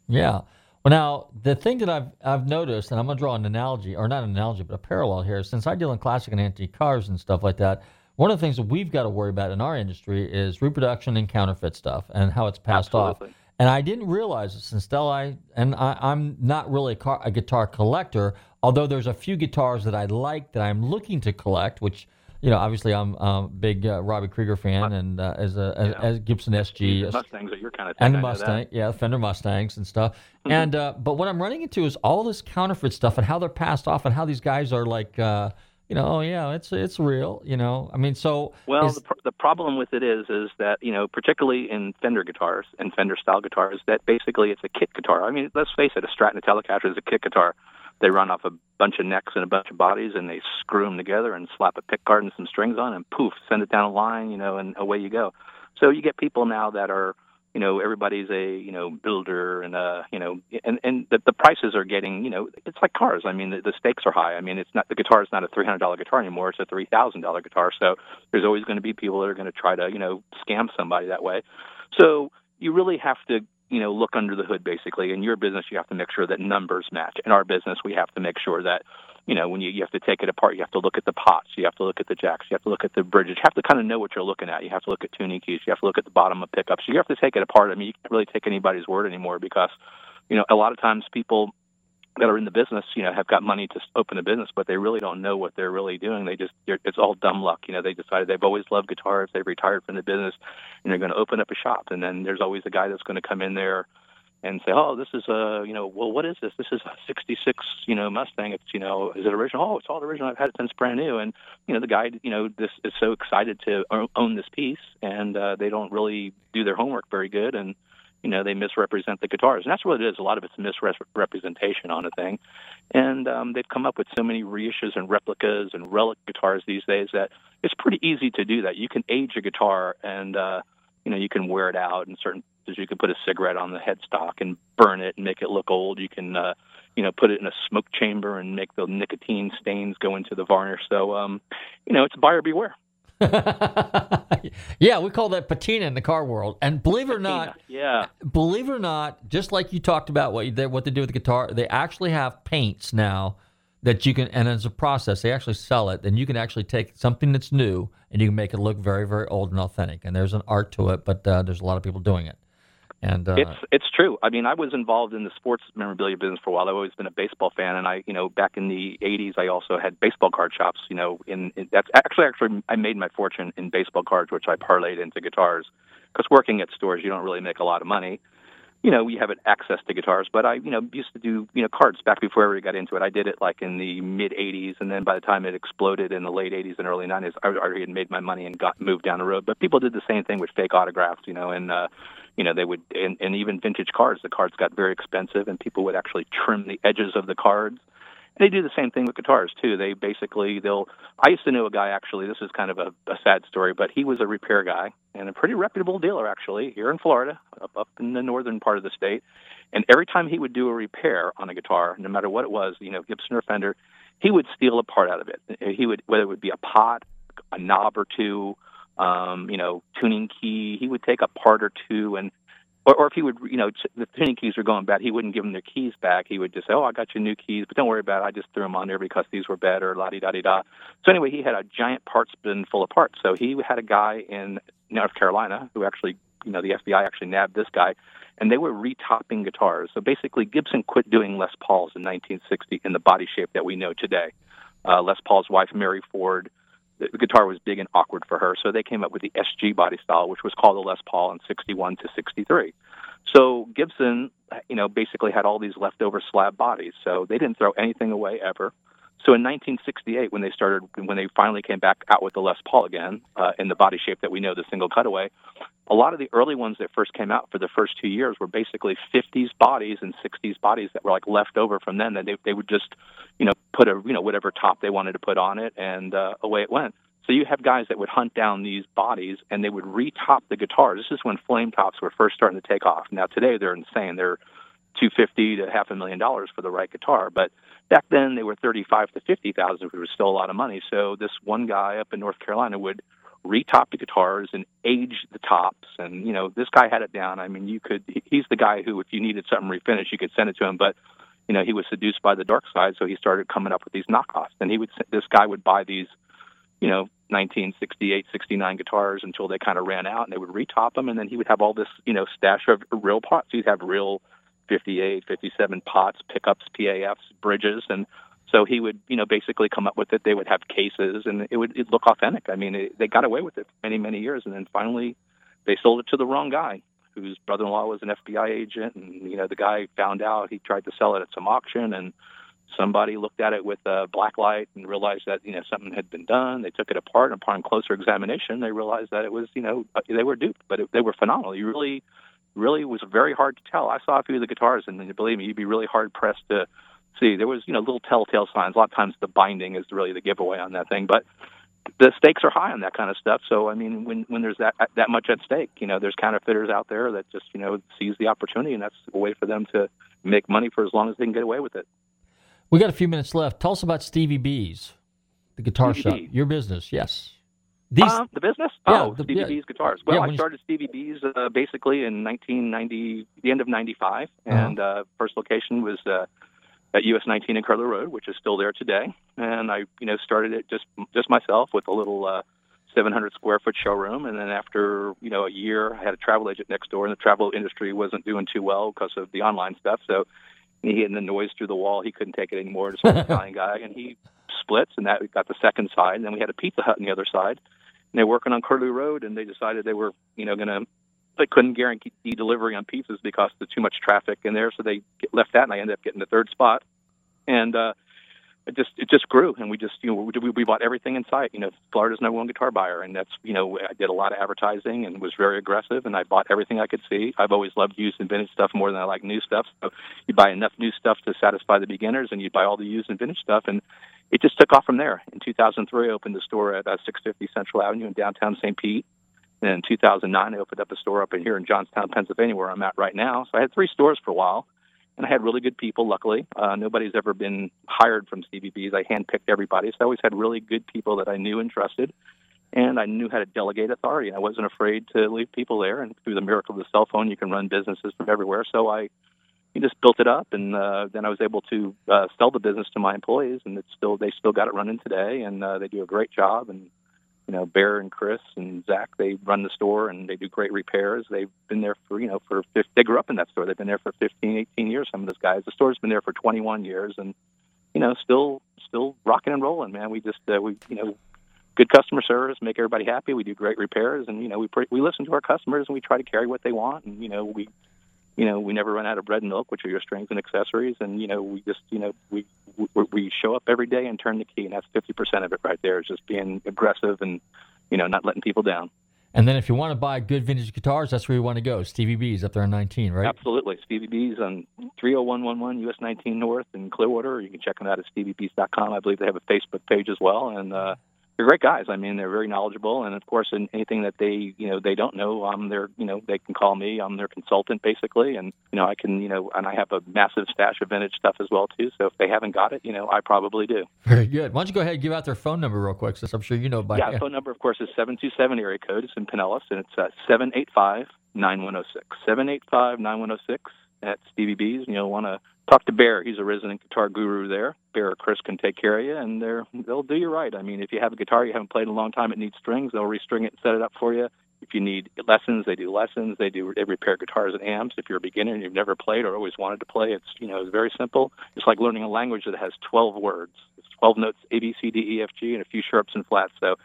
Yeah. Well, now the thing that I've I've noticed, and I'm gonna draw an analogy, or not an analogy, but a parallel here. Since I deal in classic and antique cars and stuff like that, one of the things that we've got to worry about in our industry is reproduction and counterfeit stuff and how it's passed Absolutely. off. And I didn't realize this until I and I, I'm not really a, car, a guitar collector, although there's a few guitars that I like that I'm looking to collect, which you know, obviously I'm a big uh, Robbie Krieger fan, and uh, as a as, as Gibson SG, Mustangs are kind of and the. Mustang, yeah, Fender Mustangs and stuff. Mm-hmm. And uh, but what I'm running into is all this counterfeit stuff and how they're passed off and how these guys are like, uh, you know, oh yeah, it's it's real, you know. I mean, so Well, is- the, pr- the problem with it is, is that you know, particularly in Fender guitars and Fender style guitars, that basically it's a kit guitar. I mean, let's face it, a Strat and a Telecaster is a kit guitar. They run off a bunch of necks and a bunch of bodies, and they screw them together and slap a pick guard and some strings on, and poof, send it down a line, you know, and away you go. So you get people now that are you know everybody's a you know builder and uh you know and and the, the prices are getting you know it's like cars. I mean the, the stakes are high. I mean it's not the guitar is not a three hundred dollar guitar anymore. It's a three thousand dollar guitar. So there's always going to be people that are going to try to you know scam somebody that way. So you really have to you know look under the hood basically in your business you have to make sure that numbers match in our business we have to make sure that you know when you, you have to take it apart you have to look at the pots you have to look at the jacks you have to look at the bridges you have to kind of know what you're looking at you have to look at tuning keys you have to look at the bottom of pickups you have to take it apart i mean you can't really take anybody's word anymore because you know a lot of times people that are in the business, you know, have got money to open a business, but they really don't know what they're really doing. They just, it's all dumb luck. You know, they decided they've always loved guitars. They've retired from the business and they're going to open up a shop. And then there's always a guy that's going to come in there and say, oh, this is a, you know, well, what is this? This is a 66, you know, Mustang. It's, you know, is it original? Oh, it's all original. I've had it since brand new. And, you know, the guy, you know, this is so excited to own this piece and uh, they don't really do their homework very good. And, you know they misrepresent the guitars. And that's what it is. A lot of it's misrepresentation on a thing. And um, they've come up with so many reissues and replicas and relic guitars these days that it's pretty easy to do that. You can age a guitar and uh, you know you can wear it out and certain you can put a cigarette on the headstock and burn it and make it look old. You can uh, you know put it in a smoke chamber and make the nicotine stains go into the varnish. So um, you know it's buyer beware yeah, we call that patina in the car world. And believe it or not, yeah, believe it or not, just like you talked about what they what they do with the guitar, they actually have paints now that you can, and as a process, they actually sell it. And you can actually take something that's new and you can make it look very, very old and authentic. And there's an art to it, but uh, there's a lot of people doing it. And uh, it's it's true. I mean, I was involved in the sports memorabilia business for a while. I've always been a baseball fan, and I, you know, back in the '80s, I also had baseball card shops. You know, in, in that's actually actually I made my fortune in baseball cards, which I parlayed into guitars. Because working at stores, you don't really make a lot of money. You know, you have access to guitars, but I, you know, used to do you know cards back before I really got into it. I did it like in the mid '80s, and then by the time it exploded in the late '80s and early '90s, I already had made my money and got moved down the road. But people did the same thing with fake autographs, you know, and uh, you know they would and, and even vintage cards the cards got very expensive and people would actually trim the edges of the cards. And they do the same thing with guitars too. They basically they'll i used to know a guy actually this is kind of a, a sad story but he was a repair guy and a pretty reputable dealer actually here in florida up, up in the northern part of the state. And every time he would do a repair on a guitar no matter what it was you know gibson or fender he would steal a part out of it. He would whether it would be a pot a knob or two um, you know, tuning key. He would take a part or two and or, or if he would, you know, the tuning keys were going bad, he wouldn't give them their keys back. He would just say, "Oh, I got your new keys, but don't worry about it. I just threw them on there because these were better." La di da di da. So anyway, he had a giant parts bin full of parts. So he had a guy in North Carolina who actually, you know, the FBI actually nabbed this guy, and they were retopping guitars. So basically, Gibson quit doing Les Pauls in 1960 in the body shape that we know today. Uh, Les Paul's wife, Mary Ford, the guitar was big and awkward for her, so they came up with the SG body style, which was called the Les Paul in 61 to 63. So Gibson, you know, basically had all these leftover slab bodies, so they didn't throw anything away ever. So in 1968, when they started, when they finally came back out with the Les Paul again uh, in the body shape that we know, the single cutaway, a lot of the early ones that first came out for the first two years were basically 50s bodies and 60s bodies that were like left over from then. That they they would just, you know, put a you know whatever top they wanted to put on it, and uh, away it went. So you have guys that would hunt down these bodies and they would retop the guitars. This is when flame tops were first starting to take off. Now today they're insane. They're 250 to half a million dollars for the right guitar, but back then they were 35 to 50,000, which was still a lot of money. So this one guy up in North Carolina would retop the guitars and age the tops. And, you know, this guy had it down. I mean, you could, he's the guy who, if you needed something refinished, you could send it to him. But, you know, he was seduced by the dark side. So he started coming up with these knockoffs. And he would, this guy would buy these, you know, 1968, 69 guitars until they kind of ran out and they would retop them. And then he would have all this, you know, stash of real pots. He'd have real 58, 57 pots, pickups, PAFs, bridges. And, so he would, you know, basically come up with it. They would have cases, and it would look authentic. I mean, it, they got away with it many, many years, and then finally, they sold it to the wrong guy, whose brother-in-law was an FBI agent, and you know, the guy found out. He tried to sell it at some auction, and somebody looked at it with a black light and realized that you know something had been done. They took it apart, and upon closer examination, they realized that it was, you know, they were duped, but it, they were phenomenal. You really, really was very hard to tell. I saw a few of the guitars, and believe me, you'd be really hard pressed to see there was you know little telltale signs. A lot of times the binding is really the giveaway on that thing, but the stakes are high on that kind of stuff. So I mean, when when there's that uh, that much at stake, you know, there's counterfeiters out there that just you know seize the opportunity, and that's a way for them to make money for as long as they can get away with it. We got a few minutes left. Tell us about Stevie B's, the guitar Stevie shop. B. Your business, yes. These Um, the business? Yeah, oh, the- Stevie yeah. B's guitars. Well, Yeah, I started Stevie B's uh, basically in 1990, the end of '95, Uh-huh. and uh, first location was uh, at US 19 in Curlew Road, which is still there today. And I, you know, started it just just myself with a little uh, 700 square foot showroom. And then after you know a year, I had a travel agent next door, and the travel industry wasn't doing too well because of the online stuff. So he hitting the noise through the wall. He couldn't take it anymore. Just an Italian guy, and he splits, and that got the second side. And then we had a Pizza Hut on the other side. And they were working on Curlew Road, and they decided they were, you know, going to. They couldn't guarantee delivery on pizzas because of too much traffic in there, so they left that, and I ended up getting the third spot. And uh, it just it just grew, and we just you know we, we bought everything in sight. You know, Florida's number one guitar buyer, and that's you know I did a lot of advertising and was very aggressive, and I bought everything I could see. I've always loved used and vintage stuff more than I like new stuff. So you buy enough new stuff to satisfy the beginners, and you buy all the used and vintage stuff, and it just took off from there. In 2003, I opened the store at uh, 650 Central Avenue in downtown St. Pete. And in 2009, I opened up a store up in here in Johnstown, Pennsylvania, where I'm at right now. So I had three stores for a while, and I had really good people. Luckily, uh, nobody's ever been hired from Stevie B's. I handpicked everybody, so I always had really good people that I knew and trusted, and I knew how to delegate authority. I wasn't afraid to leave people there. And through the miracle of the cell phone, you can run businesses from everywhere. So I just built it up, and uh, then I was able to uh, sell the business to my employees, and it's still they still got it running today, and uh, they do a great job. And you know, Bear and Chris and Zach, they run the store and they do great repairs. They've been there for you know for they grew up in that store. They've been there for 15, 18 years. Some of those guys. The store's been there for 21 years, and you know, still still rocking and rolling, man. We just uh, we you know. Good customer service, make everybody happy. We do great repairs, and you know we pre- we listen to our customers and we try to carry what they want. And you know we you know, we never run out of bread and milk, which are your strings and accessories. And you know, we just, you know, we we, we show up every day and turn the key, and that's fifty percent of it right there. Is just being aggressive and you know, not letting people down. And then if you want to buy good vintage guitars, that's where you want to go. Stevie B's up there on 19, right? Absolutely, Stevie B's on three hundred one one one US nineteen North in Clearwater. You can check them out at StevieB's.com. I believe they have a Facebook page as well, and uh, they're great guys. I mean, they're very knowledgeable, and of course, in anything that they you know they don't know, I'm their you know they can call me. I'm their consultant basically, and you know I can you know and I have a massive stash of vintage stuff as well too. So if they haven't got it, you know I probably do. Very good. Why don't you go ahead and give out their phone number real quick, since I'm sure you know by yeah, phone number of course is seven two seven area code. It's in Pinellas, and it's uh, seven eight five nine one zero six. Seven eight five nine one zero six at Stevie B's. And you'll want to talk to Bear. He's a resident guitar guru there. Bear or Chris can take care of you, and they're they'll do you right. I mean, if you have a guitar you haven't played in a long time, it needs strings. They'll restring it and set it up for you. If you need lessons, they do lessons. They do they repair guitars and amps. If you're a beginner and you've never played or always wanted to play, it's you know it's very simple. It's like learning a language that has 12 words. It's 12 notes: A, B, C, D, E, F, G, and a few sharps and flats. So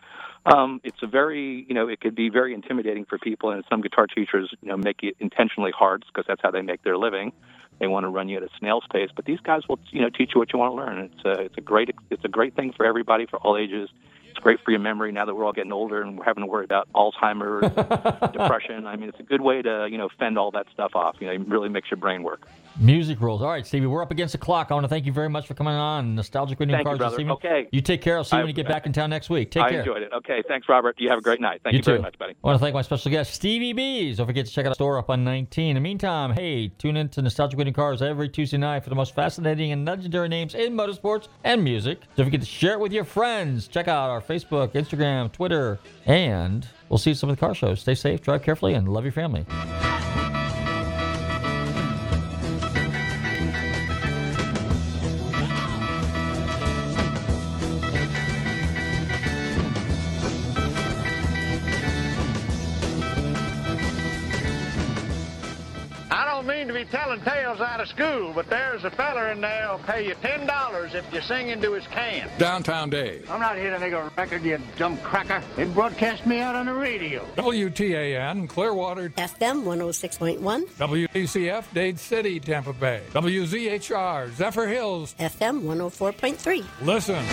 um, it's a very you know it could be very intimidating for people, and some guitar teachers you know make it intentionally hard because that's how they make their living. They want to run you at a snail's pace, but these guys will you know teach you what you want to learn. It's a it's a great it's a great thing for everybody for all ages. It's great for your memory now that we're all getting older and we're having to worry about Alzheimer's, depression. I mean, it's a good way to you know fend all that stuff off. You know, it really makes your brain work. Music rules. All right, Stevie, we're up against the clock. I want to thank you very much for coming on Nostalgic Radio Thank you, Cars brother. this evening. Okay. You take care. I'll see you I- when you get back in town next week. Take I care. I enjoyed it. Okay, thanks, Robert. You have a great night. Thank you, too. very much, buddy. I want to thank my special guest, Stevie B's. Don't forget to check out the store up on 19. In the meantime, hey, tune in to Nostalgic Winning Cars every Tuesday night for the most fascinating and legendary names in motorsports and music. Don't forget to share it with your friends. Check out our Facebook, Instagram, Twitter, and we'll see you at some of the car shows. Stay safe, drive carefully, and love your family. Telling tales out of school, but there's a feller in there who'll pay you ten dollars if you sing into his can. Downtown Dave. I'm not here to make a record, you dumb cracker. They broadcast me out on the radio. WTAN, Clearwater, FM 106.1, WPCF, Dade City, Tampa Bay. WZHR, Zephyrhills. FM 104.3. Listen.